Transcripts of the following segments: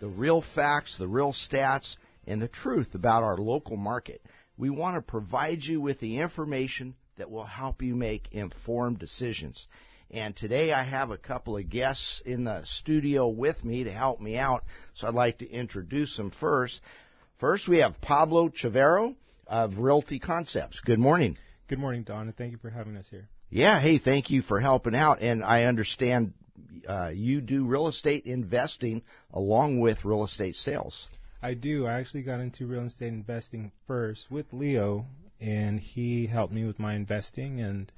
the real facts, the real stats, and the truth about our local market. We want to provide you with the information that will help you make informed decisions. And today I have a couple of guests in the studio with me to help me out, so I'd like to introduce them first. First, we have Pablo Chavero of Realty Concepts. Good morning. Good morning, Don, and thank you for having us here. Yeah, hey, thank you for helping out. And I understand uh, you do real estate investing along with real estate sales. I do. I actually got into real estate investing first with Leo, and he helped me with my investing, and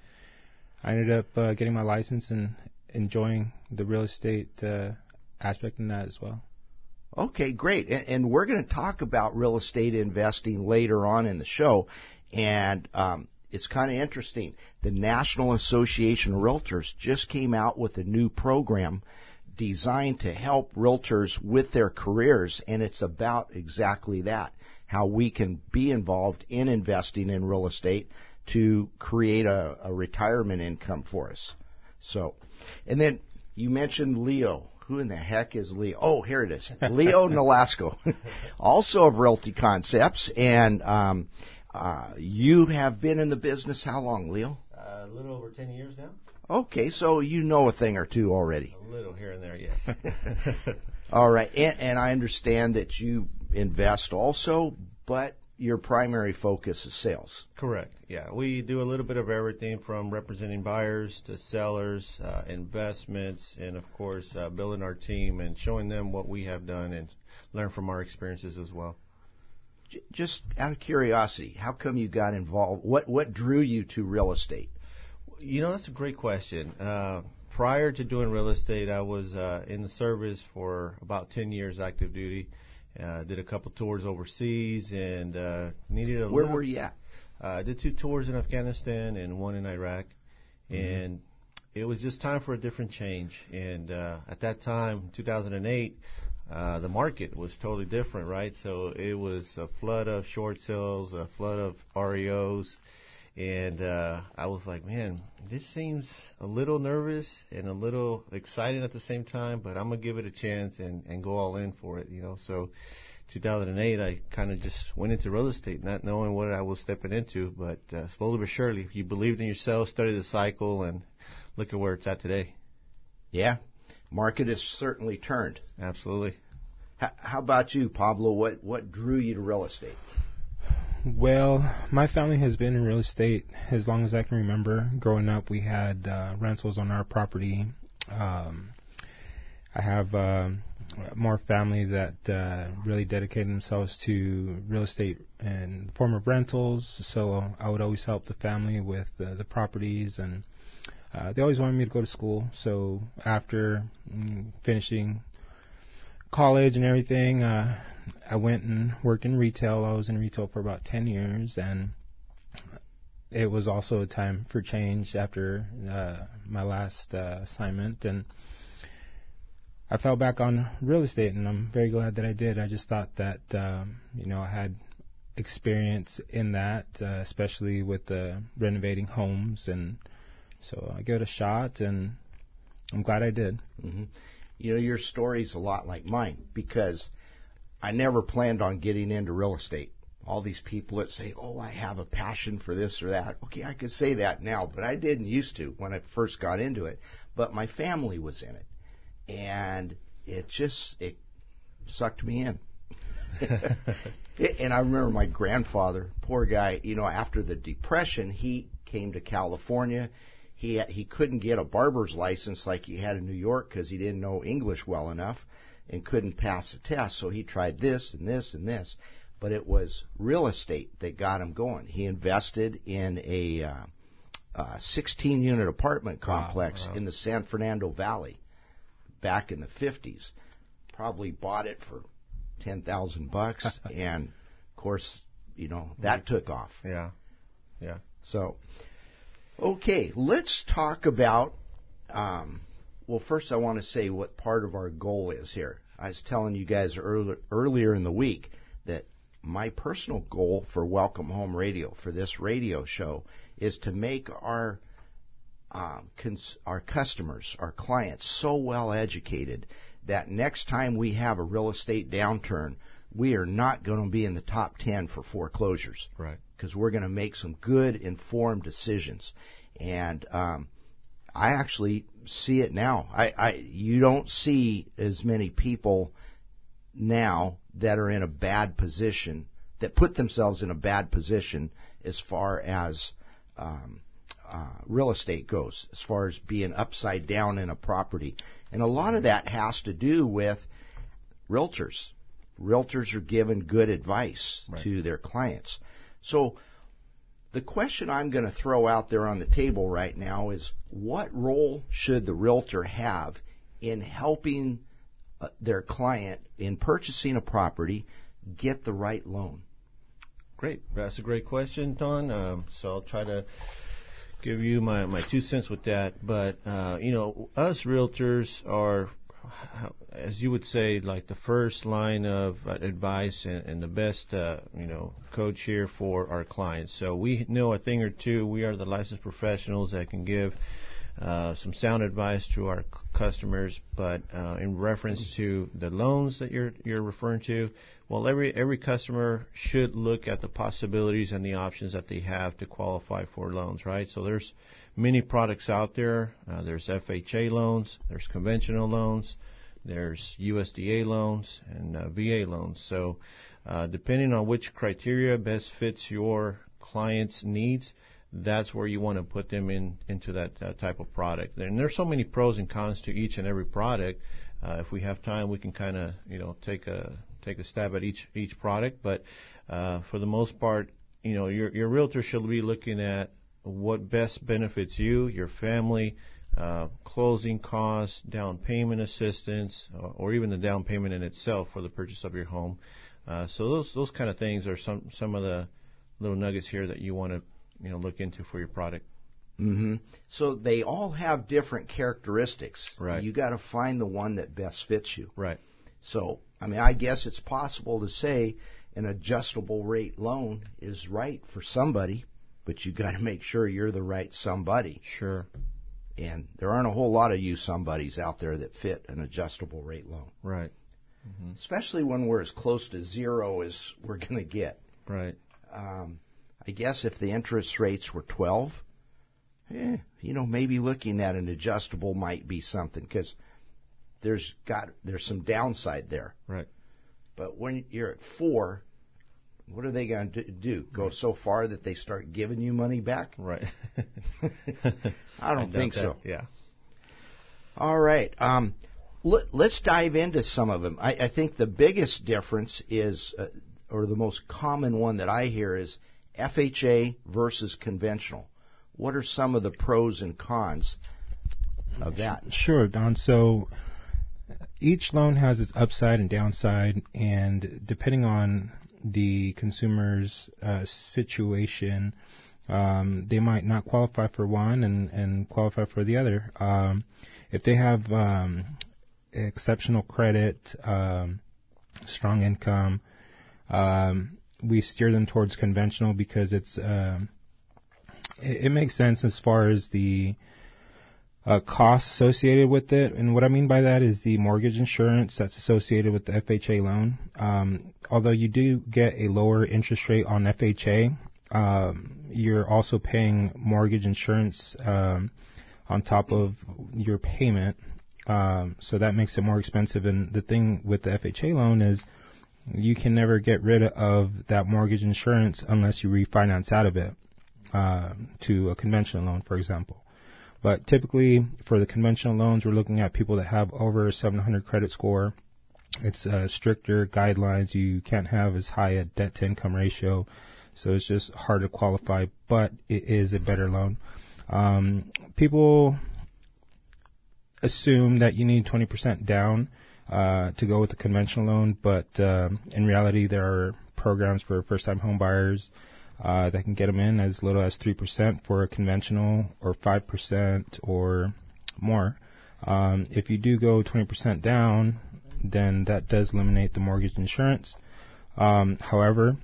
I ended up uh, getting my license and enjoying the real estate uh, aspect in that as well. Okay, great. And, and we're going to talk about real estate investing later on in the show. And um, it's kind of interesting. The National Association of Realtors just came out with a new program designed to help realtors with their careers, and it's about exactly that how we can be involved in investing in real estate to create a, a retirement income for us. So, and then you mentioned Leo. Who in the heck is Leo? Oh, here it is. Leo Nolasco, also of Realty Concepts, and um, uh, you have been in the business how long, Leo? Uh, a little over 10 years now. Okay, so you know a thing or two already. A little here and there, yes. All right, and, and I understand that you invest also, but your primary focus is sales. Correct. Yeah, we do a little bit of everything from representing buyers to sellers, uh, investments, and of course uh, building our team and showing them what we have done and learn from our experiences as well. J- just out of curiosity, how come you got involved? What what drew you to real estate? You know, that's a great question. Uh, prior to doing real estate, I was uh, in the service for about 10 years active duty. Uh, did a couple tours overseas and uh, needed a. Where little, were you at? Uh, I did two tours in Afghanistan and one in Iraq, mm-hmm. and it was just time for a different change. And uh, at that time, 2008, uh, the market was totally different, right? So it was a flood of short sales, a flood of REOs, and uh, I was like, man, this seems a little nervous and a little exciting at the same time, but I'm gonna give it a chance and and go all in for it, you know. So 2008, I kind of just went into real estate, not knowing what I was stepping into, but uh, slowly but surely, you believed in yourself, studied the cycle, and look at where it's at today. Yeah, market has certainly turned. Absolutely. H- how about you, Pablo? What what drew you to real estate? Well, my family has been in real estate as long as I can remember. Growing up, we had uh, rentals on our property. Um, I have uh, more family that uh, really dedicated themselves to real estate in the form of rentals. So I would always help the family with the properties, and uh, they always wanted me to go to school. So after mm, finishing college and everything, uh, I went and worked in retail. I was in retail for about 10 years, and it was also a time for change after uh, my last uh, assignment. And I fell back on real estate, and I'm very glad that I did. I just thought that, um, you know, I had experience in that, uh, especially with the renovating homes, and so I gave it a shot, and I'm glad I did. Mm-hmm. You know, your story's a lot like mine because I never planned on getting into real estate. All these people that say, "Oh, I have a passion for this or that." Okay, I could say that now, but I didn't used to when I first got into it. But my family was in it, and it just it sucked me in. and I remember my grandfather, poor guy, you know, after the depression, he came to California he he couldn't get a barber's license like he had in New York because he didn't know English well enough and couldn't pass the test. So he tried this and this and this, but it was real estate that got him going. He invested in a uh, uh, 16 unit apartment complex wow, wow. in the San Fernando Valley back in the 50s. probably bought it for ten thousand bucks, and of course, you know that took off. Yeah. Yeah. So, okay, let's talk about. Um, well, first, I want to say what part of our goal is here. I was telling you guys earlier, earlier in the week that my personal goal for Welcome Home Radio, for this radio show, is to make our um, cons- our customers, our clients, so well educated that next time we have a real estate downturn, we are not going to be in the top 10 for foreclosures. Right. Because we're going to make some good, informed decisions. And um, I actually see it now. I, I you don't see as many people now that are in a bad position that put themselves in a bad position as far as um, uh, real estate goes, as far as being upside down in a property, and a lot of that has to do with realtors. Realtors are given good advice Right. to their clients. So the question I'm going to throw out there on the table right now is what role should the realtor have in helping uh, their client in purchasing a property get the right loan? Great. That's a great question, Don. Um, so I'll try to give you my, my two cents with that. But, uh, you know, us realtors are, as you would say, like the first line of advice and, and the best, uh, you know, coach here for our clients. So we know a thing or two. We are the licensed professionals that can give uh, some sound advice to our customers, but uh, in reference to the loans that you're you're referring to, well, every every customer should look at the possibilities and the options that they have to qualify for loans, right? So there's many products out there. Uh, there's FHA loans, there's conventional loans, there's USDA loans and uh, VA loans. So uh, depending on which criteria best fits your client's needs, that's where you want to put them in into that uh, type of product. And there's so many pros and cons to each and every product. Uh, if we have time, we can kind of you know take a take a stab at each each product. But uh, for the most part, you know your your realtor should be looking at what best benefits you, your family, uh, closing costs, down payment assistance, or, or even the down payment in itself for the purchase of your home. Uh, so those those kind of things are some some of the little nuggets here that you want to you know look into for your product. hmm So they all have different characteristics. Right. You got to find the one that best fits you. Right. So, I mean, I guess it's possible to say an adjustable rate loan is right for somebody, but you got to make sure you're the right somebody. Sure. And there aren't a whole lot of you somebodies out there that fit an adjustable rate loan, Right. especially when we're as close to zero as we're going to get. Right. Um, I guess if the interest rates were 12, eh, you know, maybe looking at an adjustable might be something because there's got there's some downside there. Right. But when you're at four, what are they going to do? Go so far that they start giving you money back? Right. I don't doubt think that. so. Yeah. All right. Um, let, let's dive into some of them. I, I think the biggest difference is, uh, or the most common one that I hear is FHA versus conventional. What are some of the pros and cons of that? Sure, Don. So each loan has its upside and downside, and depending on the consumer's uh, situation, um, they might not qualify for one and, and qualify for the other. Um, if they have um, exceptional credit, um, strong income, um, we steer them towards conventional because it's it, it makes sense as far as the uh, costs associated with it. And what I mean by that is the mortgage insurance that's associated with the FHA loan. Um, although you do get a lower interest rate on FHA, um, you're also paying mortgage insurance um, on top of your payment. Um, so that makes it more expensive. And the thing with the FHA loan is you can never get rid of that mortgage insurance unless you refinance out of it uh, to a conventional loan, for example. But typically, for the conventional loans, we're looking at people that have over a 700 credit score. It's uh, stricter guidelines. You can't have as high a debt to income ratio, so it's just hard to qualify. But it is a better loan. Um, people assume that you need 20% down. uh, to go with the conventional loan, but um, in reality, there are programs for first-time home buyers uh, that can get them in as little as three percent for a conventional, or five percent, or more. Um, if you do go 20% down, then that does eliminate the mortgage insurance. Um, however,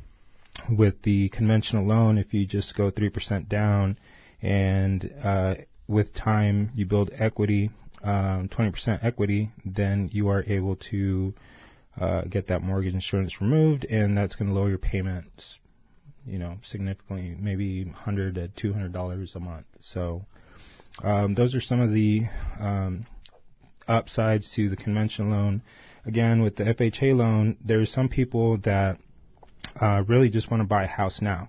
with the conventional loan, if you just go 3% down and uh, with time you build equity um, 20% equity, then you are able to uh, get that mortgage insurance removed, and that's going to lower your payments, you know, significantly, maybe 100 to 200 dollars a month. So um, those are some of the um, upsides to the conventional loan. Again, with the FHA loan, there's some people that uh, really just want to buy a house now,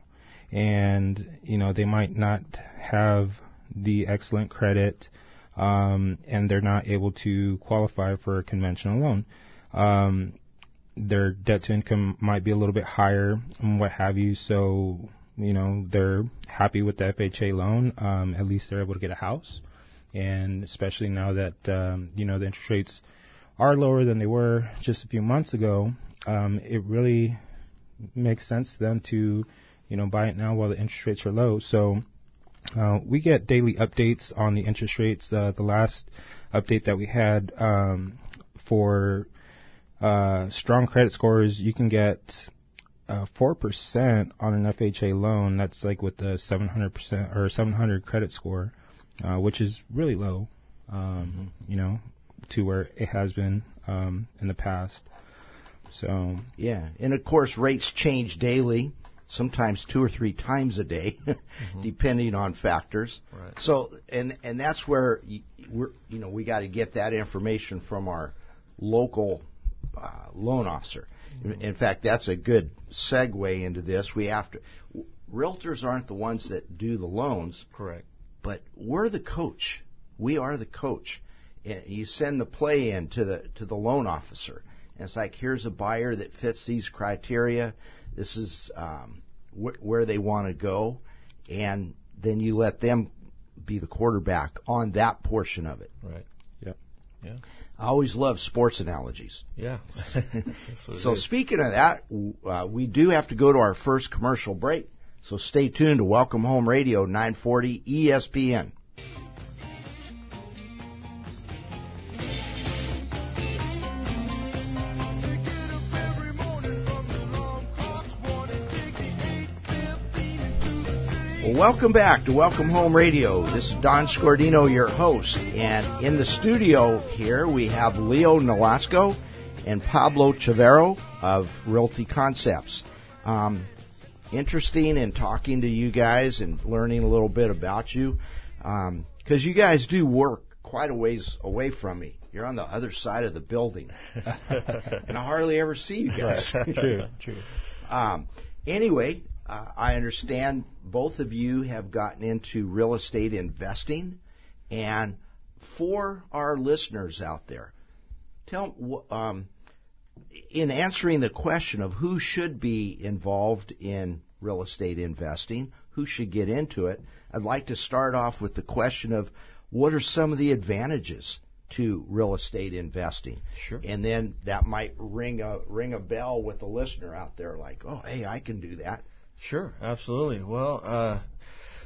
and you know they might not have the excellent credit um, and they're not able to qualify for a conventional loan. Um, their debt to income might be a little bit higher and what have you, so you know they're happy with the FHA loan. Um, at least they're able to get a house, and especially now that um, you know the interest rates are lower than they were just a few months ago, um, it really makes sense to them to you know buy it now while the interest rates are low. So uh, we get daily updates on the interest rates. Uh, the last update that we had um, for uh, strong credit scores, you can get uh, four percent on an FHA loan. That's like with the 700 percent or 700 credit score, uh, which is really low. Um, you know, to where it has been um, in the past. So yeah, and of course rates change daily sometimes two or three times a day, mm-hmm. depending on factors. Right. So, and and that's where we're, you know, we got to get that information from our local uh, loan officer. In, in fact, that's a good segue into this. We have to. Realtors aren't the ones that do the loans. Correct. But we're the coach. We are the coach. You send the play in to the to the loan officer. And it's like here's a buyer that fits these criteria this is um, wh- where they want to go, and then you let them be the quarterback on that portion of it. Right. Yeah. Yeah. I always love sports analogies. Yeah. so speaking of that, uh, we do have to go to our first commercial break. So stay tuned to Welcome Home Radio 940 ESPN. Welcome back to Welcome Home Radio. This is Don Scordino, your host. And in the studio here, we have Leo Nolasco and Pablo Chavero of Realty Concepts. Um, interesting in talking to you guys and learning a little bit about you. Because um, you guys do work quite a ways away from me. You're on the other side of the building. and I hardly ever see you guys. true, true. Um, anyway, uh, I understand both of you have gotten into real estate investing, and for our listeners out there, tell um, in answering the question of who should be involved in real estate investing, who should get into it, I'd like to start off with the question of what are some of the advantages to real estate investing. Sure. And then that might ring a ring a bell with the listener out there like, "Oh, hey, I can do that." Sure, absolutely. Well, uh,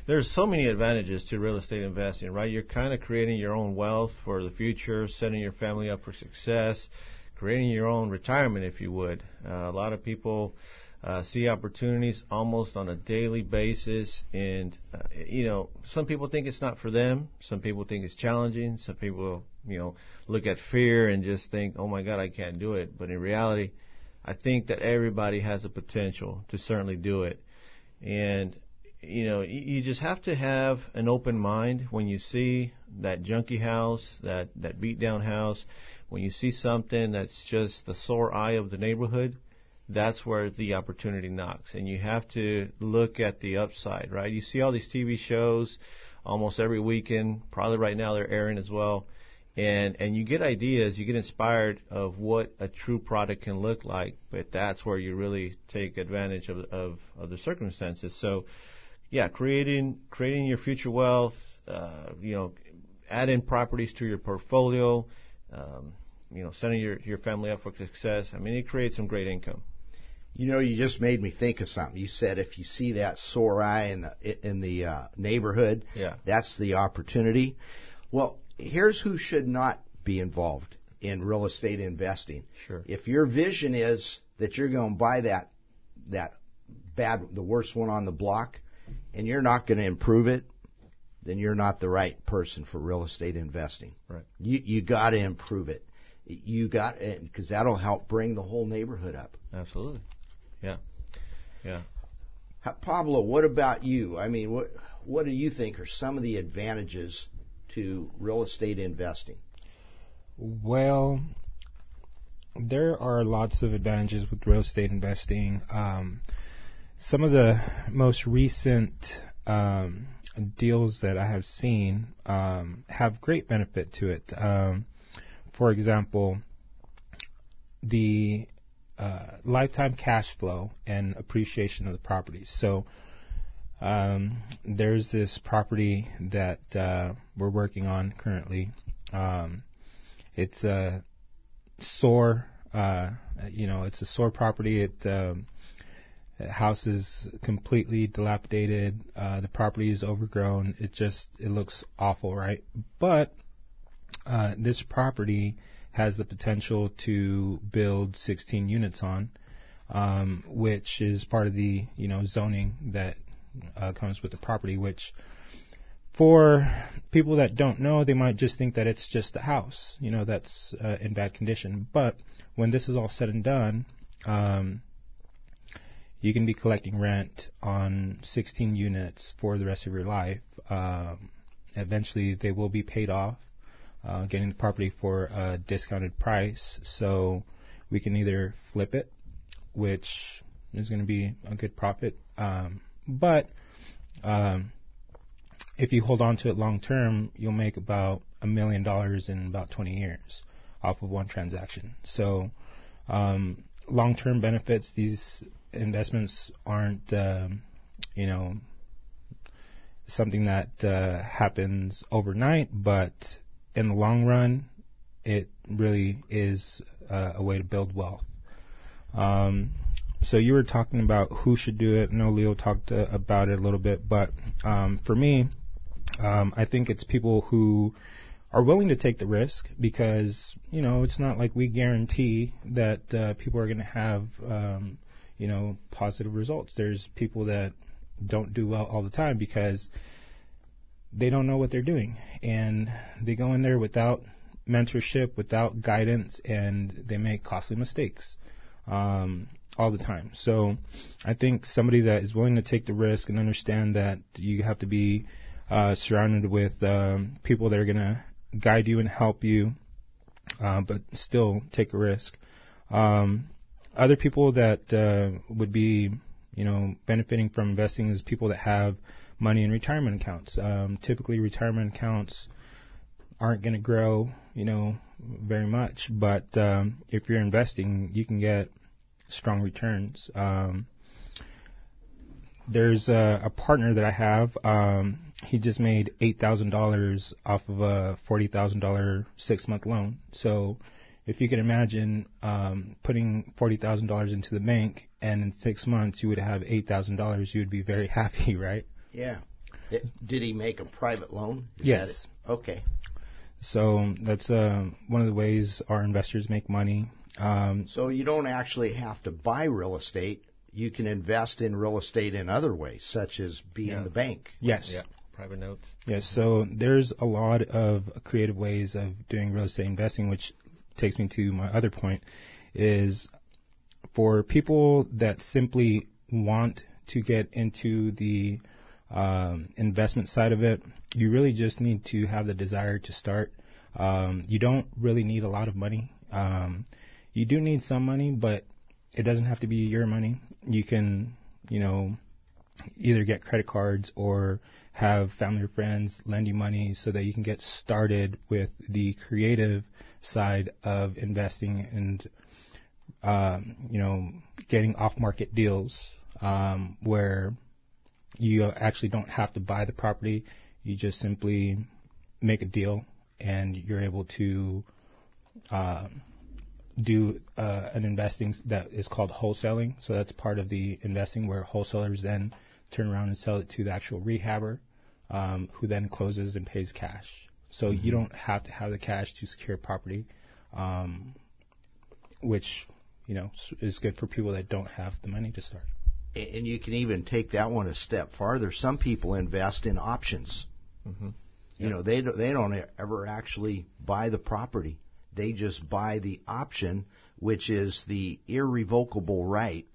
there's so many advantages to real estate investing, right? You're kind of creating your own wealth for the future, setting your family up for success, creating your own retirement, if you would. Uh, a lot of people uh, see opportunities almost on a daily basis, and uh, you know, some people think it's not for them. Some people think it's challenging. Some people, you know, look at fear and just think, "Oh my God, I can't do it." But in reality, I think that everybody has the potential to certainly do it. And, you know, you just have to have an open mind when you see that junky house, that, that beat down house, when you see something that's just the sore eye of the neighborhood, that's where the opportunity knocks. And you have to look at the upside, right? You see all these TV shows almost every weekend. Probably right now they're airing as well and and you get ideas, you get inspired of what a true product can look like. But that's where you really take advantage of of, of the circumstances. So, yeah, creating creating your future wealth, uh, you know, add in properties to your portfolio. Um, you know, setting your your family up for success. I mean, it creates some great income. You know, you just made me think of something. You said if you see that sore eye in the in the uh, neighborhood, Yeah. that's the opportunity. Well, here's who should not be involved in real estate investing. Sure. If your vision is that you're going to buy that that bad, the worst one on the block, and you're not going to improve it, then you're not the right person for real estate investing. Right. You you got to improve it. You got because that'll help bring the whole neighborhood up. Absolutely. Yeah. Yeah. Pablo, what about you? I mean, what what do you think are some of the advantages to real estate investing? Well, there are lots of advantages with real estate investing. Um, some of the most recent um, deals that I have seen um, have great benefit to it. Um, for example, the uh, lifetime cash flow and appreciation of the properties. So um, there's this property that uh, we're working on currently. Um, it's a sore, uh, you know, it's a sore property. It, um, the house is completely dilapidated. Uh, the property is overgrown. It just it looks awful, right? But uh, this property has the potential to build 16 units on, um, which is part of the you know zoning that uh, comes with the property. Which for people that don't know, they might just think that it's just the house, you know, that's uh, in bad condition. But when this is all said and done, um, you can be collecting rent on 16 units for the rest of your life. Um, eventually, they will be paid off, uh, getting the property for a discounted price. So we can either flip it, which is going to be a good profit, um, but um, if you hold on to it long term, you'll make about a million dollars in about 20 years off of one transaction. So, um, long term benefits, these investments aren't, um, you know, something that uh, happens overnight, but in the long run, it really is uh, a way to build wealth. Um, so you were talking about who should do it. I know Leo talked uh, about it a little bit, but um, for me, um, I think it's people who are willing to take the risk because you know it's not like we guarantee that uh, people are going to have um, you know positive results. There's people that don't do well all the time because they don't know what they're doing and they go in there without mentorship, without guidance, and they make costly mistakes um, all the time. So I think somebody that is willing to take the risk and understand that you have to be uh, surrounded with um, people that are going to guide you and help you, uh, but still take a risk. Um, other people that uh, would be, you know, benefiting from investing is people that have money in retirement accounts. Um, typically, retirement accounts aren't going to grow, you know, very much, but um, if you're investing, you can get strong returns. Um, there's a, a partner that I have. Um, he just made eight thousand dollars off of a forty thousand dollar six month loan. So, if you can imagine um, putting forty thousand dollars into the bank, and in six months you would have eight thousand dollars, you would be very happy, right? Yeah. It- did he make a private loan? Is Yes. Okay. So that's uh, one of the ways our investors make money. Um, So you don't actually have to buy real estate. You can invest in real estate in other ways, such as be in Yeah. the bank. yes. Yeah. Private notes. Yes, so there's a lot of creative ways of doing real estate investing, which takes me to my other point is for people that simply want to get into the um, investment side of it, you really just need to have the desire to start. Um, you don't really need a lot of money. Um, you do need some money, but it doesn't have to be your money. You can, you know, either get credit cards or have family or friends lend you money so that you can get started with the creative side of investing and um, you know getting off market deals um, where you actually don't have to buy the property you just simply make a deal and you're able to um, do uh, an investing that is called wholesaling. So that's part of the investing where wholesalers then turn around and sell it to the actual rehabber, um, who then closes and pays cash. So mm-hmm. you don't have to have the cash to secure property, um, which you know is good for people that don't have the money to start. And you can even take that one a step farther. Some people invest in options. Mm-hmm. You know, they don't, they don't ever actually buy the property. They just buy the option, which is the irrevocable right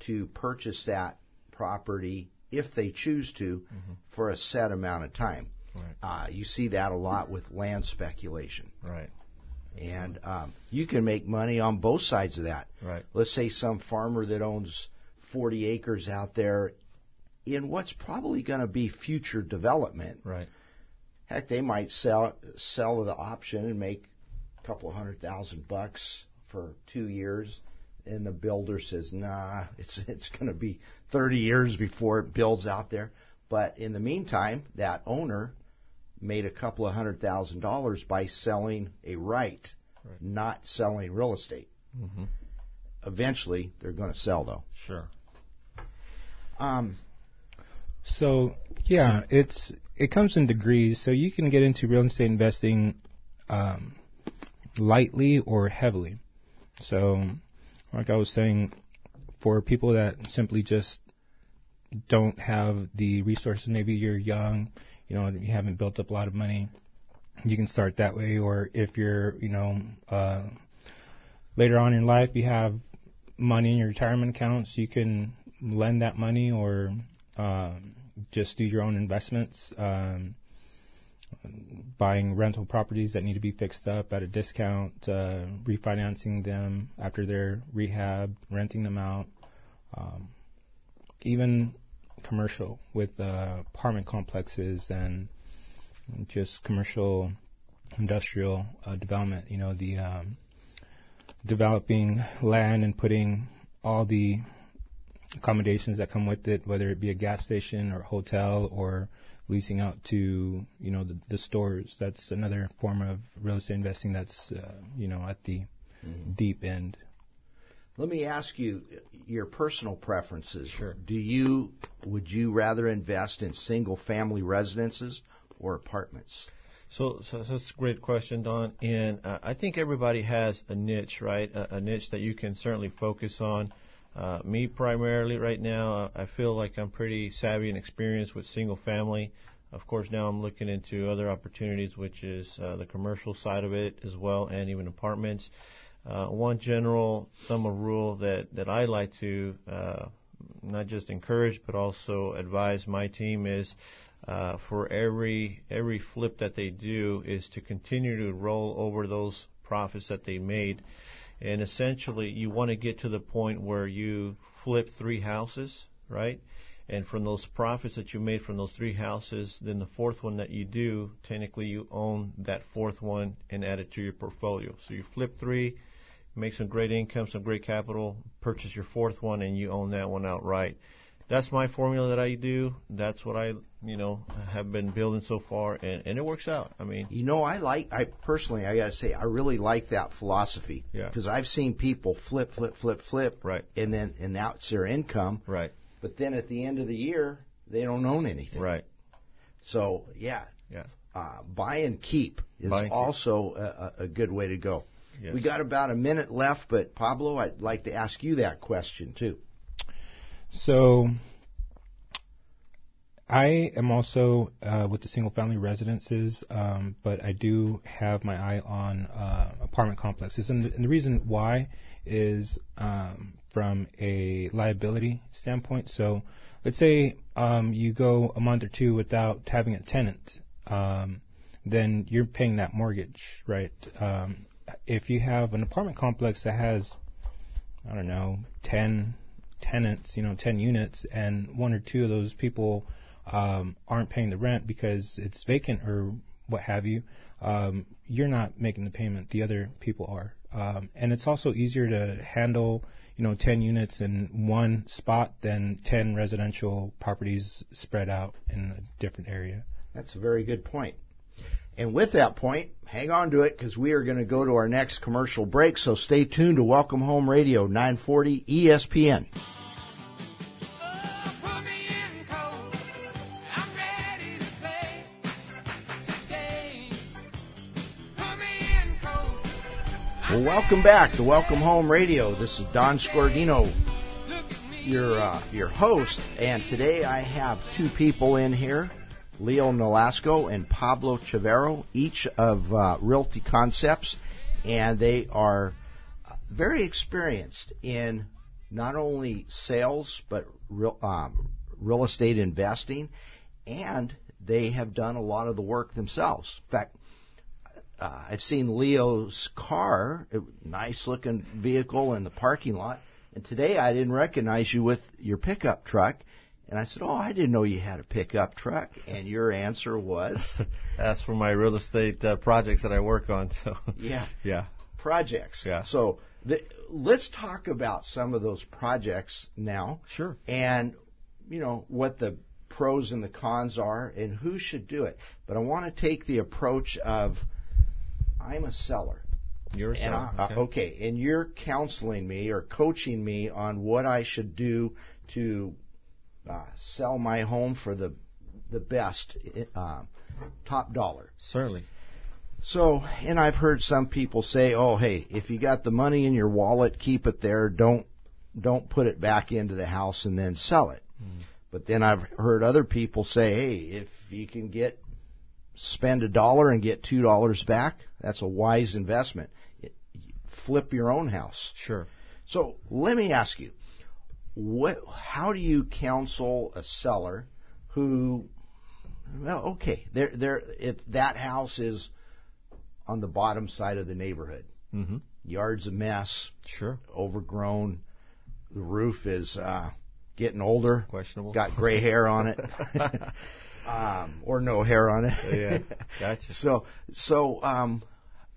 to purchase that property if they choose to mm-hmm. for a set amount of time. Right. Uh, you see that a lot with land speculation. Right. And um, you can make money on both sides of that. Right. Let's say some farmer that owns 40 acres out there in what's probably going to be future development. Right. Heck, they might sell sell the option and make a couple hundred thousand bucks for two years, and the builder says, "Nah, it's it's going to be 30 years before it builds out there." But in the meantime, that owner made a couple of hundred thousand dollars by selling a right, right. not selling real estate. Mm-hmm. Eventually, they're going to sell, though. Sure. Um. So yeah, it's it comes in degrees. So you can get into real estate investing um, lightly or heavily. So, like I was saying, for people that simply just don't have the resources, maybe you're young, you know, you haven't built up a lot of money, you can start that way. Or if you're, you know, uh, later on in life, you have money in your retirement accounts, you can lend that money or um, just do your own investments. Um, buying rental properties that need to be fixed up at a discount, uh, refinancing them after they're rehab, renting them out, um, even commercial with uh, apartment complexes and just commercial industrial uh, development. You know, the um, developing land and putting all the accommodations that come with it, whether it be a gas station or a hotel or leasing out to you know the, the stores. That's another form of real estate investing. That's uh, you know at the mm-hmm. deep end. Let me ask you your personal preferences. Sure. Do you would you rather invest in single family residences or apartments? So, so, so that's a great question, Don. And uh, I think everybody has a niche, right? A, a, niche that you can certainly focus on. Uh, me primarily right now, I feel like I'm pretty savvy and experienced with single family. Of course, now I'm looking into other opportunities, which is uh, the commercial side of it as well, and even apartments. Uh, one general of rule that that I like to uh, not just encourage but also advise my team is uh, for every every flip that they do is to continue to roll over those profits that they made and essentially, you want to get to the point where you flip three houses, right? And from those profits that you made from those three houses, then the fourth one that you do, technically you own that fourth one and add it to your portfolio. So you flip three, make some great income, some great capital, purchase your fourth one, and you own that one outright that's my formula that I do. That's what I, you know, have been building so far, and, and it works out. I mean, you know, I like, I personally, I gotta say, I really like that philosophy. Yeah. Because I've seen people flip, flip, flip, flip. Right. And then, and that's their income. Right. But then at the end of the year, they don't own anything. Right. So yeah. Yeah. Uh, buy and keep is and also keep. A, a, good way to go. Yes. We got about a minute left, but Pablo, I'd like to ask you that question too. So I am also uh, with the single family residences, um, but I do have my eye on uh, apartment complexes. And the, and the, reason why is um, from a liability standpoint. So let's say um, you go a month or two without having a tenant, um, then you're paying that mortgage, right? Um, if you have an apartment complex that has, I don't know, 10 tenants, you know, 10 units, and one or two of those people um, aren't paying the rent because it's vacant or what have you, um, you're not making the payment. The other people are, um, and it's also easier to handle, you know, 10 units in one spot than 10 residential properties spread out in a different area. That's a very good point. And with that point, hang on to it because we are going to go to our next commercial break. So stay tuned to Welcome Home Radio 940 ESPN. Well, welcome back to Welcome Home Radio. This is Don Scordino, your uh, your host, and today I have two people in here, Leo Nolasco and Pablo Chavero, each of uh, Realty Concepts, and they are very experienced in not only sales but real um, real estate investing, and they have done a lot of the work themselves. In fact uh, I've seen Leo's car, a nice looking vehicle in the parking lot. And today I didn't recognize you with your pickup truck. And I said, "Oh, I didn't know you had a pickup truck." And your answer was, "That's for my real estate uh, projects that I work on." So yeah, yeah, projects. Yeah. So the, let's talk about some of those projects now. Sure. And you know what the pros and the cons are, and who should do it. But I want to take the approach of I'm a seller. You're a seller. I, okay. Uh, okay. And you're counseling me or coaching me on what I should do to uh, sell my home for the the best, uh, top dollar. Certainly. So, and I've heard some people say, "Oh, hey, if you got the money in your wallet, keep it there. Don't don't put it back into the house and then sell it." Mm. But then I've heard other people say, "Hey, if you can get spend a dollar and get two dollars back, that's a wise investment. It, flip your own house. Sure. So let me ask you, what? How do you counsel a seller who? Well, okay, there, there. It that house is on the bottom side of the neighborhood. Mm-hmm. Yard's a mess. Sure. Overgrown. The roof is uh, getting older. Questionable. Got gray hair on it. um, or no hair on it. yeah, gotcha. so, so um,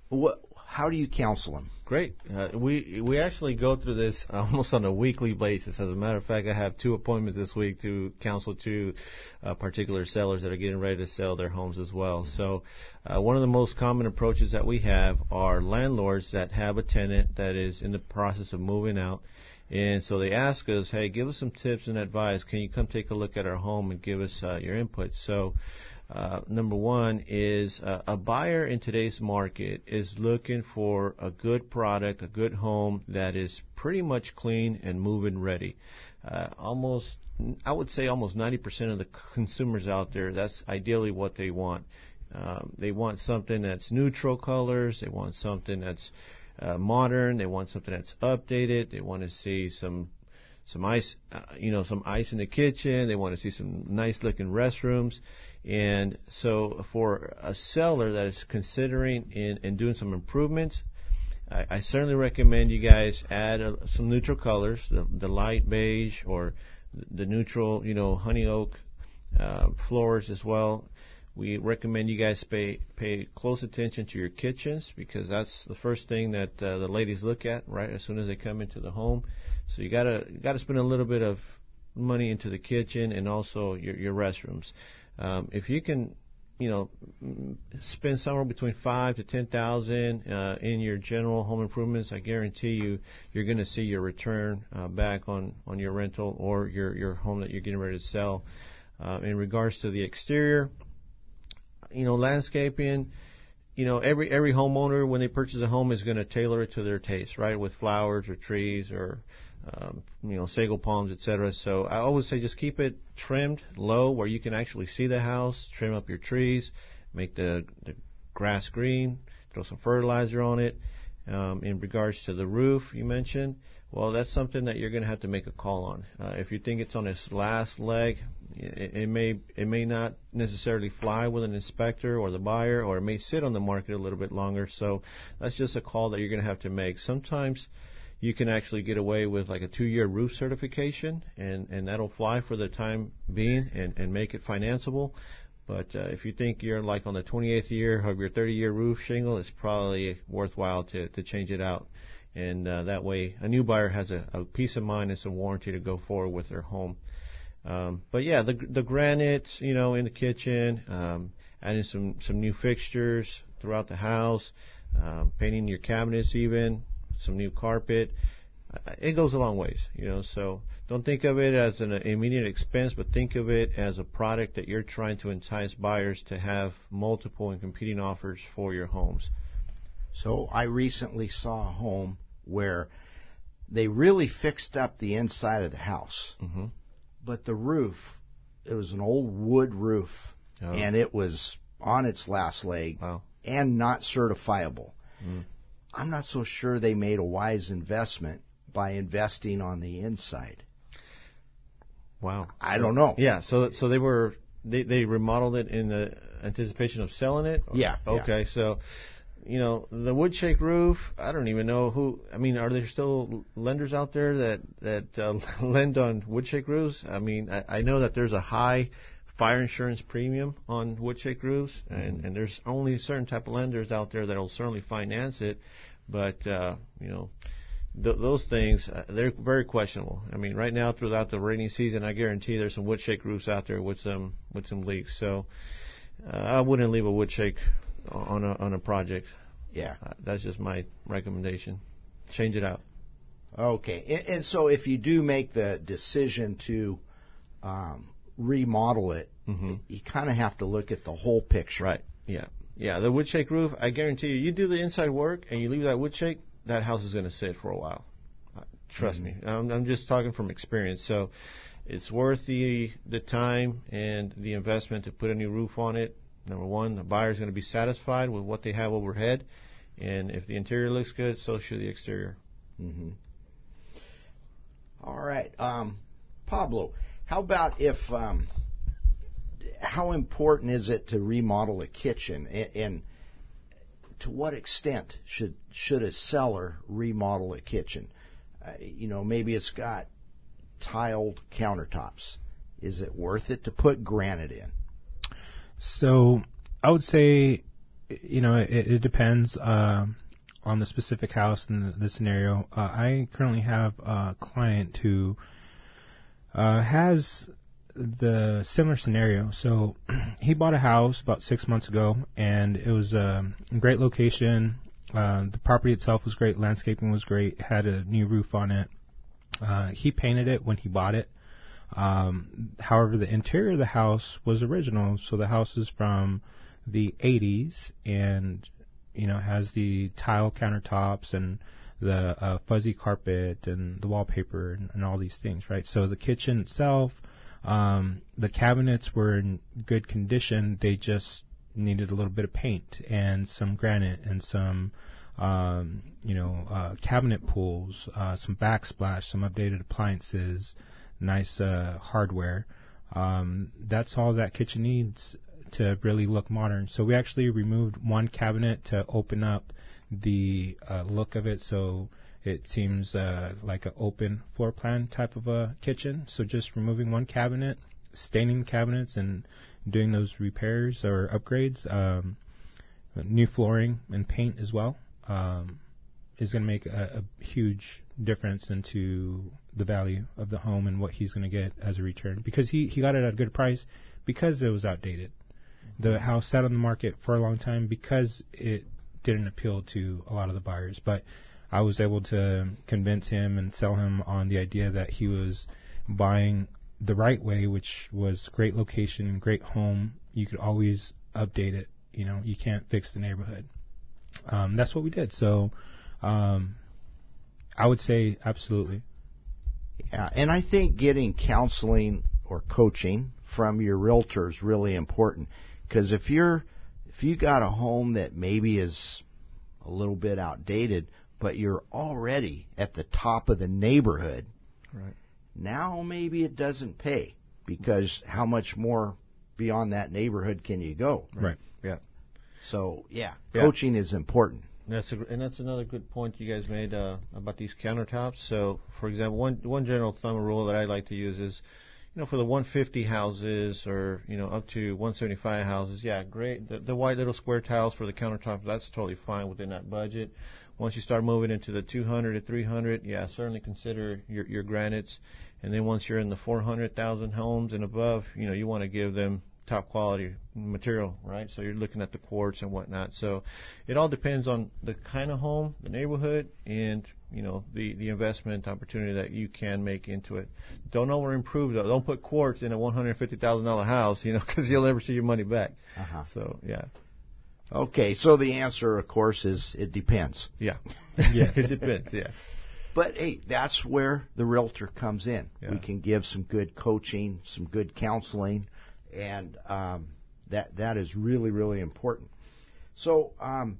what? How do you counsel them? Great. Uh, we we actually go through this almost on a weekly basis. As a matter of fact, I have two appointments this week to counsel two uh, particular sellers that are getting ready to sell their homes as well. So, uh, one of the most common approaches that we have are landlords that have a tenant that is in the process of moving out and so they ask us, hey, give us some tips and advice. Can you come take a look at our home and give us uh, your input? So, uh, number one is uh, a buyer in today's market is looking for a good product, a good home that is pretty much clean and move-in ready. Uh, almost, I would say, almost 90% of the consumers out there, that's ideally what they want. Um, they want something that's neutral colors. They want something that's uh, modern. They want something that's updated. They want to see some some ice, uh, you know, some ice in the kitchen. They want to see some nice looking restrooms. And so for a seller that is considering in, in doing some improvements, I, I certainly recommend you guys add uh, some neutral colors, the, the light beige or the neutral, you know, honey oak uh, floors as well. We recommend you guys pay pay close attention to your kitchens because that's the first thing that uh, the ladies look at right as soon as they come into the home. So you gotta you gotta spend a little bit of money into the kitchen and also your your restrooms. Um, if you can, you know, spend somewhere between five to ten thousand uh, in your general home improvements, I guarantee you you're going to see your return uh, back on on your rental or your your home that you're getting ready to sell. Uh, in regards to the exterior, you know, landscaping, you know, every every homeowner when they purchase a home is going to tailor it to their taste, right? With flowers or trees or um, you know, sago palms, etc. So I always say just keep it trimmed low where you can actually see the house. Trim up your trees, make the the grass green, throw some fertilizer on it. Um, in regards to the roof, you mentioned, well, that's something that you're going to have to make a call on. Uh, if you think it's on its last leg, it, it may it may not necessarily fly with an inspector or the buyer, or it may sit on the market a little bit longer. So that's just a call that you're going to have to make. Sometimes you can actually get away with like a two-year roof certification, and and that'll fly for the time being and and make it financeable. But uh, if you think you're like on the 28th year of your 30-year roof shingle, it's probably worthwhile to to change it out. And uh, that way, a new buyer has a, a peace of mind and some warranty to go forward with their home. Um, but yeah, the the granite, you know, in the kitchen, um, adding some some new fixtures throughout the house, um, painting your cabinets, even some new carpet. It goes a long ways, you know. So don't think of it as an immediate expense, but think of it as a product that you're trying to entice buyers to have multiple and competing offers for your homes. So I recently saw a home where they really fixed up the inside of the house, mm-hmm. but the roof, it was an old wood roof, Oh. and it was on its last leg Wow. and not certifiable. Mm. I'm not so sure they made a wise investment by investing on the inside. Wow. I don't know. Yeah. So so they were they they remodeled it in the anticipation of selling it. Yeah, yeah. Okay. So. You know the wood shake roof. I don't even know who. I mean, are there still lenders out there that that uh, lend on wood shake roofs? I mean, I, I know that there's a high fire insurance premium on wood shake roofs, and and there's only certain type of lenders out there that'll certainly finance it. But uh, you know, th- those things uh, they're very questionable. I mean, right now throughout the rainy season, I guarantee there's some wood shake roofs out there with some with some leaks. So uh, I wouldn't leave a wood shake on a on a project. Yeah. Uh, that's just my recommendation. Change it out. Okay. And, and so if you do make the decision to um, remodel it, Mm-hmm. you kind of have to look at the whole picture. Right. Yeah. Yeah. The wood shake roof. I guarantee you, you do the inside work and you leave that wood shake, that house is going to sit for a while. Uh, Trust me. I'm, I'm just talking from experience. So it's worth the the time and the investment to put a new roof on it. Number one, the buyer is going to be satisfied with what they have overhead, and if the interior looks good, so should the exterior. hmm All right. Um, Pablo, how about if, um, how important is it to remodel a kitchen? And, and to what extent should, should a seller remodel a kitchen? Uh, you know, maybe it's got tiled countertops. Is it worth it to put granite in? So I would say, you know, it, it depends um, on the specific house and the, the scenario. Uh, I currently have a client who uh, has the similar scenario. So he bought a house about six months ago, and it was a great location. Uh, the property itself was great, landscaping was great, had a new roof on it. Uh, he painted it when he bought it. Um, however, the interior of the house was original, so the house is from the 80s and you know has the tile countertops and the uh, fuzzy carpet and the wallpaper and, and all these things, right? So the kitchen itself, um, the cabinets were in good condition. They just needed a little bit of paint and some granite and some um, you know, uh, cabinet pulls, uh, some backsplash, some updated appliances, nice uh, hardware. Um, that's all that kitchen needs to really look modern. So we actually removed one cabinet to open up the uh, look of it, so it seems uh, like an open floor plan type of a kitchen. So just removing one cabinet, staining the cabinets, and doing those repairs or upgrades. Um, new flooring and paint as well um, is going to make a, a huge difference into the value of the home and what he's going to get as a return because he, he got it at a good price because it was outdated. The house sat on the market for a long time because it didn't appeal to a lot of the buyers. But I was able to convince him and sell him on the idea that he was buying the right way, which was great location, great home. You could always update it. You know, you can't fix the neighborhood. Um, that's what we did. So, um, I would say absolutely. Yeah, and I think getting counseling or coaching from your realtor is really important because if you're if you got a home that maybe is a little bit outdated, but you're already at the top of the neighborhood, Right. now maybe it doesn't pay because how much more beyond that neighborhood can you go? Right. Yeah. So yeah, Yeah. coaching is important. That's a, and that's another good point you guys made uh, about these countertops. So, for example, one one general thumb rule that I like to use is, you know, for the 150 houses or you know up to 175 houses, yeah, great. The, the white little square tiles for the countertops, that's totally fine within that budget. Once you start moving into the 200 to 300, yeah, certainly consider your your granites. And then once you're in the 400,000 homes and above, you know, you want to give them top quality material, right? So you're looking at the quartz and whatnot. So it all depends on the kind of home, the neighborhood, and you know the the investment opportunity that you can make into it. Don't over improve though. Don't put quartz in a one hundred fifty thousand dollar house, you know, because you'll never see your money back. Uh-huh. So yeah, Okay, so the answer, of course, is it depends. yeah, Yes. it depends. Yes, But hey, that's where the realtor comes in. Yeah. We can give some good coaching, some good counseling, and um, that that is really really important. So, um,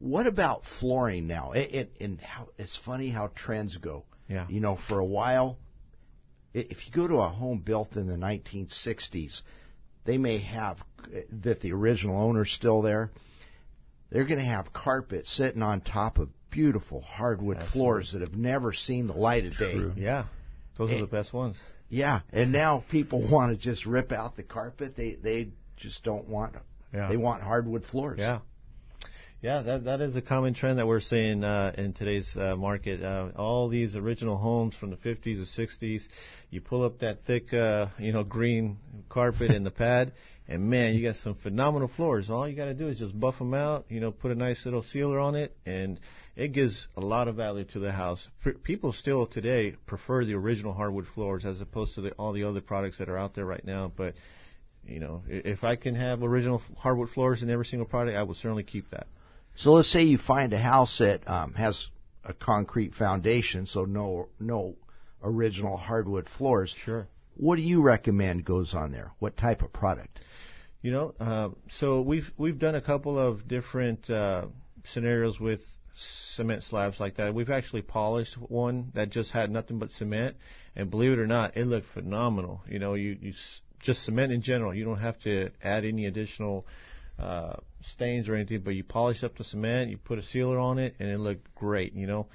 what about flooring now? It, it, and how, it's funny how trends go. Yeah. You know, for a while, if you go to a home built in the 1960s, they may have that the original owner's still there. They're going to have carpet sitting on top of beautiful hardwood floors that have never seen the light of day. Yeah, those are Eh. the best ones. Yeah, and now people want to just rip out the carpet. They they just don't want. Yeah. They want hardwood floors. Yeah. Yeah, that that is a common trend that we're seeing uh, in today's uh, market. Uh, all these original homes from the 50s or 60s, you pull up that thick, uh, you know, green carpet in the pad, and man, you got some phenomenal floors. All you got to do is just buff them out, you know, put a nice little sealer on it, and it gives a lot of value to the house. P- people still today prefer the original hardwood floors as opposed to the, all the other products that are out there right now, but. You know, if I can have original hardwood floors in every single product, I will certainly keep that. So let's say you find a house that um, has a concrete foundation, so no no original hardwood floors. Sure. What do you recommend goes on there? What type of product? You know, uh, so we've we've done a couple of different uh, scenarios with cement slabs like that. We've actually polished one that just had nothing but cement, and believe it or not, it looked phenomenal. You know, you you just cement in general. You don't have to add any additional uh, stains or anything, but you polish up the cement, you put a sealer on it, and it looked great. You know,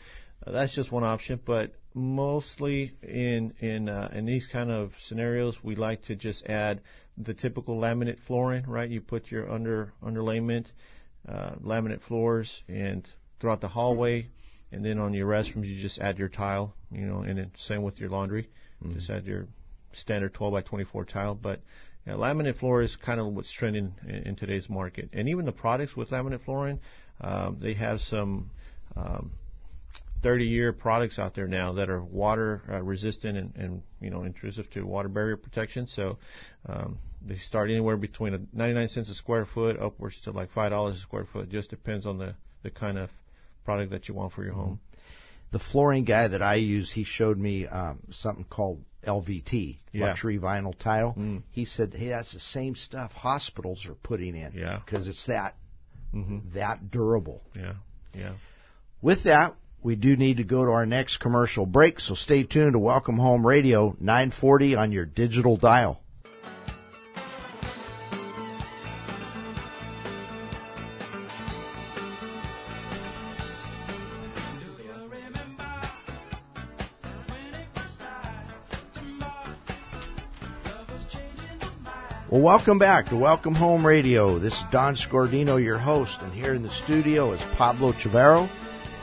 uh, that's just one option, but mostly in in uh, in these kind of scenarios, we like to just add the typical laminate flooring, right? You put your under underlayment, uh, laminate floors, and throughout the hallway, and then on your restrooms, you just add your tile, you know, and then same with your laundry, just add your standard 12 by 24 tile, but. Yeah, laminate floor is kind of what's trending in, in today's market, and even the products with laminate flooring, um, they have some um, 30 year products out there now that are water uh, resistant and, and you know intrusive to water barrier protection. So um, they start anywhere between a 99 cents a square foot upwards to like five dollars a square foot. It just depends on the the kind of product that you want for your home. The flooring guy that I use, he showed me um, something called LVT, Yeah. luxury vinyl tile. Mm. He said, "Hey, that's the same stuff hospitals are putting in. Yeah. because it's that hmm that durable." Yeah, yeah. With that, we do need to go to our next commercial break, so stay tuned to Welcome Home Radio 940 on your digital dial. Welcome back to Welcome Home Radio. This is Don Scordino, your host, and here in the studio is Pablo Chavero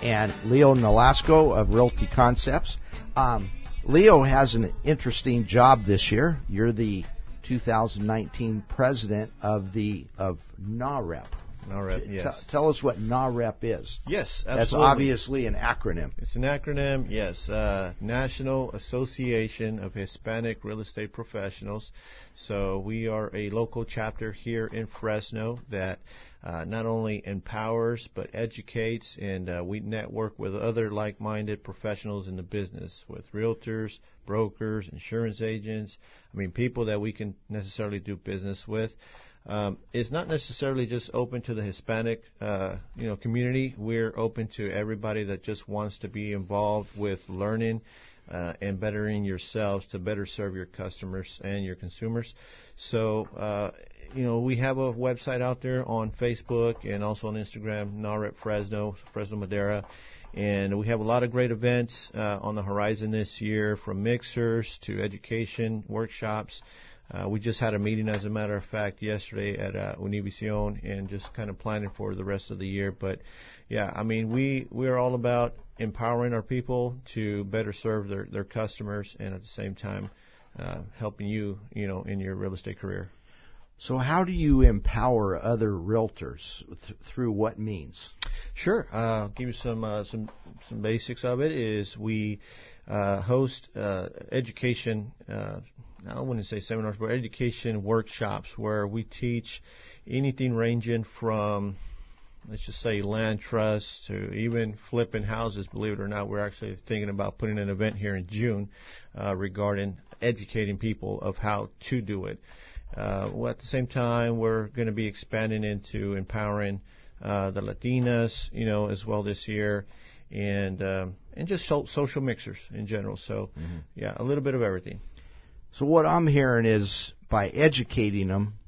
and Leo Nolasco of Realty Concepts. Um, Leo has an interesting job this year. You're the 2019 president of the of NAHREP. All right. T- tell us what NAHREP is. Yes. That's obviously an acronym. It's an acronym, yes. Uh, National Association of Hispanic Real Estate Professionals. So we are a local chapter here in Fresno that uh, not only empowers but educates, and uh, we network with other like-minded professionals in the business, with realtors, brokers, insurance agents. I mean, people that we can necessarily do business with. Um, it's not necessarily just open to the Hispanic, uh, you know, community. We're open to everybody that just wants to be involved with learning uh, and bettering yourselves to better serve your customers and your consumers. So, uh, you know, we have a website out there on Facebook and also on Instagram, NAHREP Fresno, Fresno Madera. And we have a lot of great events uh, on the horizon this year, from mixers to education workshops. Uh, we just had a meeting, as a matter of fact, yesterday at uh, Univision, and just kind of planning for the rest of the year. But yeah, I mean, we we are all about empowering our people to better serve their their customers, and at the same time, uh, helping you, you know, in your real estate career. So, how do you empower other realtors th- through what means? Sure. Uh, I'll give you some uh, some some basics of it. Is we uh, host uh, education. I wouldn't say seminars, but education workshops where we teach anything ranging from let's just say land trusts to even flipping houses. Believe it or not, we're actually thinking about putting an event here in June uh, regarding educating people of how to do it. Uh, well, at the same time, we're going to be expanding into empowering uh, the Latinas, you know, as well this year, and um, and just so, social mixers in general. So, mm-hmm. yeah, a little bit of everything. So what I'm hearing is by educating them,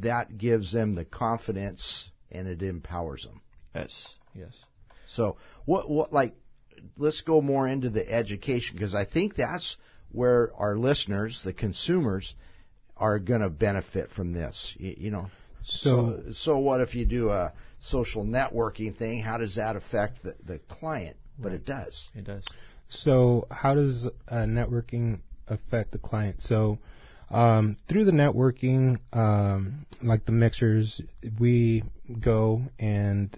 that gives them the confidence and it empowers them. Yes. Yes. So what what like let's go more into the education because I think that's where our listeners, the consumers, are going to benefit from this. You, you know. So, so, so what if you do a social networking thing? How does that affect the, the client? But right. it does. It does. So how does uh, networking affect the client? So um, through the networking, um, like the mixers, we go and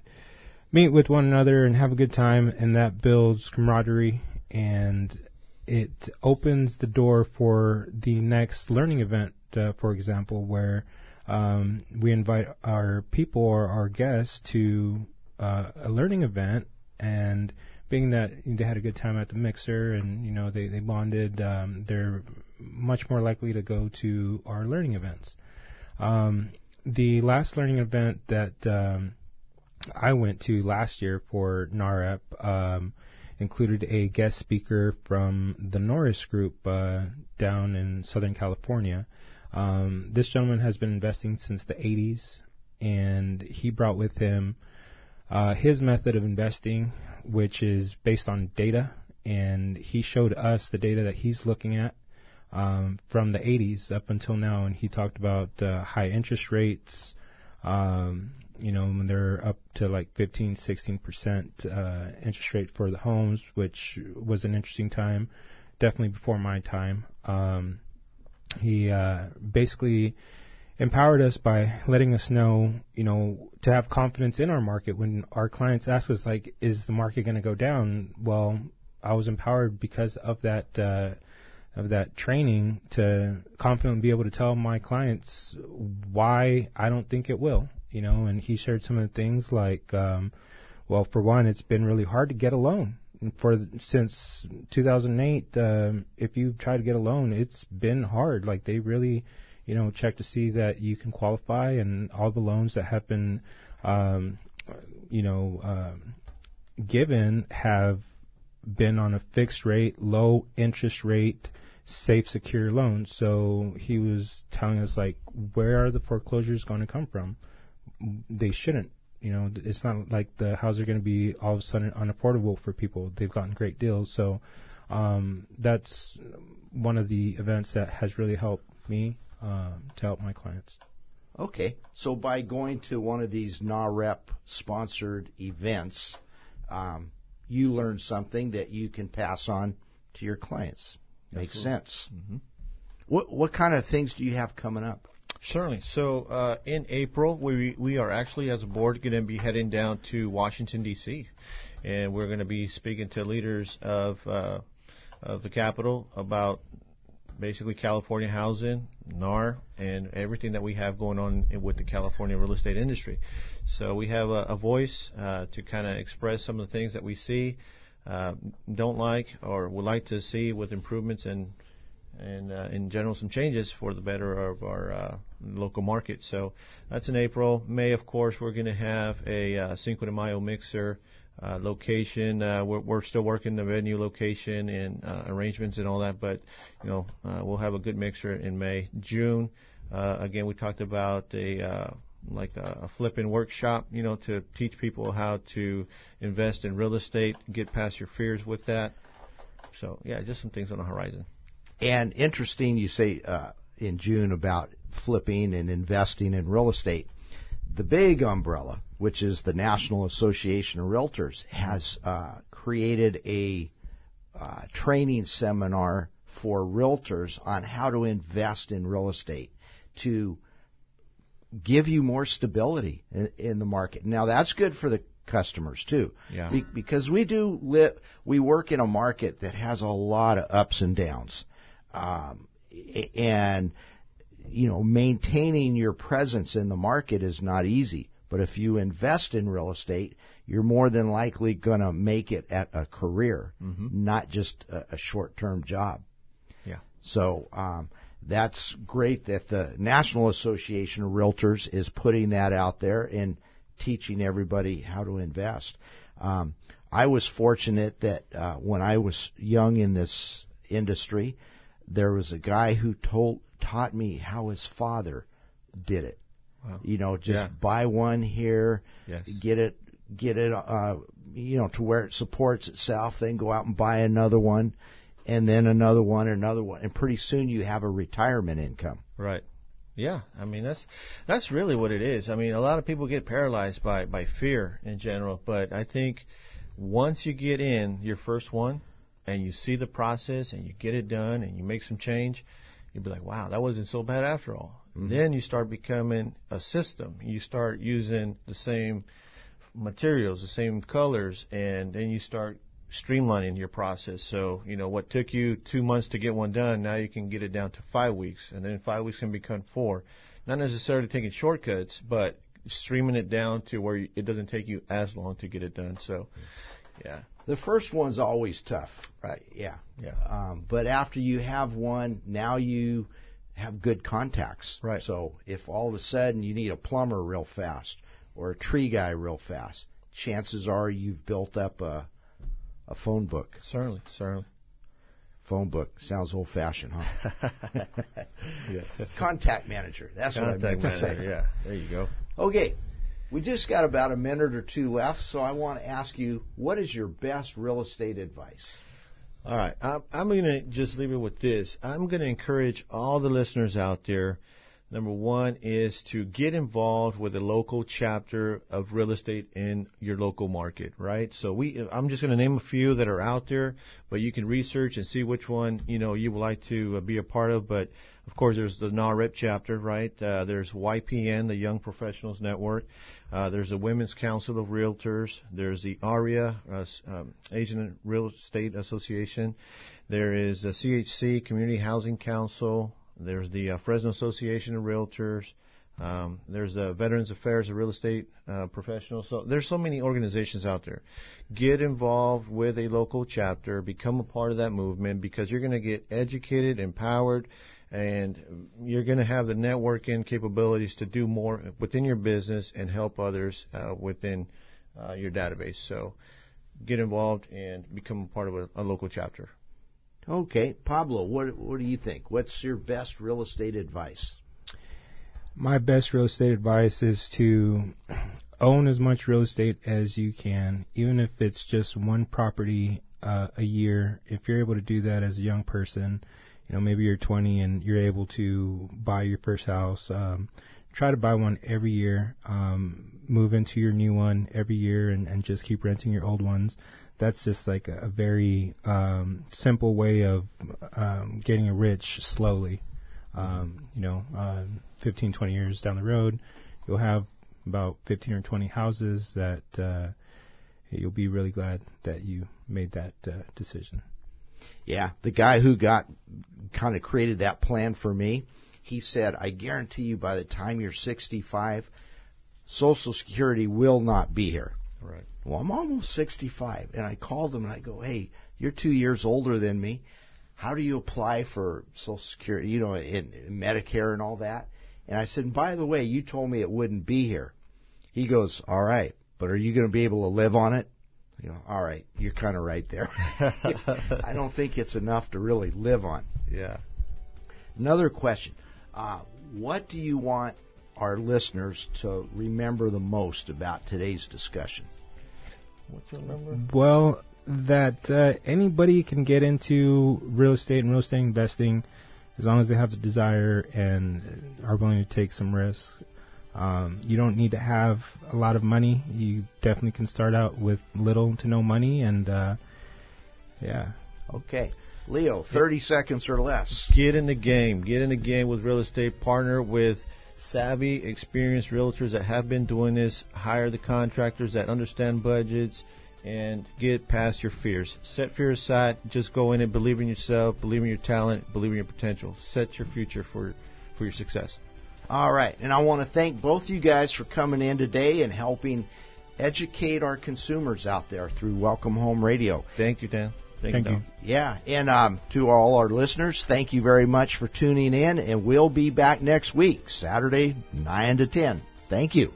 meet with one another and have a good time, and that builds camaraderie and it opens the door for the next learning event, uh, for example, where um, we invite our people or our guests to uh, a learning event, and being that they had a good time at the mixer and you know they they bonded, um, they're much more likely to go to our learning events. Um, the last learning event that um, I went to last year for NAHREP um, included a guest speaker from the Norris Group uh, down in Southern California. Um, this gentleman has been investing since the 80s, and he brought with him uh, his method of investing, which is based on data, and he showed us the data that he's looking at um, from the 80s up until now, and he talked about uh, high interest rates, um, you know, when they're up to like 15, 16 percent uh, interest rate for the homes, which was an interesting time, definitely before my time. Um, he uh, basically empowered us by letting us know, you know, to have confidence in our market when our clients ask us, like, is the market going to go down? Well, I was empowered because of that. Uh, of that training to confidently be able to tell my clients why I don't think it will you know, and he shared some of the things like, um, well, for one, it's been really hard to get a loan. For since 2008, um, if you try to get a loan, it's been hard. Like they really, you know, check to see that you can qualify, and all the loans that have been, um, you know, um, given have been on a fixed rate, low interest rate, safe, secure loans. So he was telling us like, where are the foreclosures going to come from? they shouldn't. You know, it's not like the houses are going to be all of a sudden unaffordable for people. They've gotten great deals, so um, that's one of the events that has really helped me um, to help my clients. Okay, so by going to one of these NAHREP sponsored events, um, you learn something that you can pass on to your clients. Makes Absolutely. sense. Mm-hmm. What what kind of things do you have coming up? Certainly. So uh, in April, we we are actually as a board going to be heading down to Washington D.C. and we're going to be speaking to leaders of uh, of the capital about basically California housing, NAR, and everything that we have going on with the California real estate industry. So we have a, a voice uh, to kind of express some of the things that we see, uh, don't like, or would like to see with improvements and and uh, in general some changes for the better of our uh, local market. So that's in April. May, of course, we're going to have a uh, Cinco de Mayo mixer uh, location. Uh, we're, we're still working the venue location and uh, arrangements and all that, but you know uh, we'll have a good mixer in May. June, uh, again, we talked about a uh, like a, a flipping workshop, you know, to teach people how to invest in real estate, get past your fears with that. So yeah, just some things on the horizon. And interesting, you say uh, in June about flipping and investing in real estate. The big umbrella, which is the National Association of Realtors, has uh, created a uh, training seminar for realtors on how to invest in real estate to give you more stability in, in the market. Now that's good for the customers too. Yeah. Be, because we do li- we work in a market that has a lot of ups and downs. Um, and you know, maintaining your presence in the market is not easy. But if you invest in real estate, you're more than likely going to make it at a career, Mm-hmm. not just a, a short-term job. Yeah. So um, that's great that the National Association of Realtors is putting that out there and teaching everybody how to invest. Um, I was fortunate that uh, when I was young in this industry, there was a guy who told taught me how his father did it. Wow. You know, just Yeah. buy one here, Yes. get it, get it, uh, you know, to where it supports itself. Then go out and buy another one, and then another one, another one, and pretty soon you have a retirement income. Right. Yeah, I mean that's that's really what it is. I mean, a lot of people get paralyzed by by fear in general, but I think once you get in your first one and you see the process and you get it done and you make some change, you'll be like, "Wow, that wasn't so bad after all." Mm-hmm. Then you start becoming a system. You start using the same materials, the same colors, and then you start streamlining your process. So, you know, what took you two months to get one done, now you can get it down to five weeks, and then five weeks can become four. Not necessarily taking shortcuts, but streaming it down to where it doesn't take you as long to get it done. So, yeah, The first one's always tough. Right. Yeah. Yeah. Um, but after you have one, now you have good contacts. Right. So if all of a sudden you need a plumber real fast or a tree guy real fast, chances are you've built up a a phone book. certainly, certainly. Phone book sounds old fashioned, huh? Yes. Contact manager. That's what I Contact meant to say. yeah. There you go. Okay. We just got about a minute or two left, so I want to ask you, what is your best real estate advice? All right, I'm, going to just leave it with this. I'm going to encourage all the listeners out there. Number one is to get involved with a local chapter of real estate in your local market, right? So we, I'm just going to name a few that are out there, but you can research and see which one you know you would like to uh, be a part of. But of course, there's the NAHREP chapter, right? Uh, there's YPN, the Young Professionals Network. Uh, there's the Women's Council of Realtors. There's the AREAA, uh, um, Asian Real Estate Association. There is the CHC, Community Housing Council. There's the uh, Fresno Association of Realtors. Um, there's the Veterans Affairs of Real Estate uh, Professionals. So there's so many organizations out there. Get involved with a local chapter. Become a part of that movement because you're going to get educated, empowered, and you're going to have the networking capabilities to do more within your business and help others uh, within uh, your database. So get involved and become a part of a, a local chapter. Okay, Pablo, what what do you think? What's your best real estate advice? My best real estate advice is to own as much real estate as you can, even if it's just one property uh, a year. If you're able to do that as a young person, you know, maybe you're 20 and you're able to buy your first house. Um, try to buy one every year. Um, move into your new one every year and, and just keep renting your old ones. That's just like a, a very um, simple way of um, getting rich slowly. Um, you know, uh, 15, 20 years down the road, you'll have about 15 or 20 houses that uh, you'll be really glad that you made that uh, decision. Yeah, the guy who got kind of created that plan for me, he said, "I guarantee you by the time you're 65, Social Security will not be here." Right. Well, I'm almost 65, and I called him and I go, "Hey, you're 2 years older than me. How do you apply for Social Security, you know, in, in Medicare and all that?" And I said, and "By the way, you told me it wouldn't be here." He goes, "All right, but are you going to be able to live on it?" You know, all right, you're kind of right there. I don't think it's enough to really live on. Yeah. Another question: uh, What do you want our listeners to remember the most about today's discussion? What's your number? Well, that uh, anybody can get into real estate and real estate investing as long as they have the desire and are willing to take some risks. Um, you don't need to have a lot of money. You definitely can start out with little to no money, and uh, yeah, Okay, Leo, 30 seconds or less. Get in the game. Get in the game with real estate. Partner with savvy, experienced realtors that have been doing this. Hire the contractors that understand budgets and get past your fears. Set fear aside. Just go in and believe in yourself, believe in your talent, believe in your potential. Set your future for for your success. All right, and I want to thank both you guys for coming in today and helping educate our consumers out there through Welcome Home Radio. Thank you, Dan. Thank, you. Yeah, and um, to all our listeners, thank you very much for tuning in, and we'll be back next week, Saturday, 9 to 10. Thank you.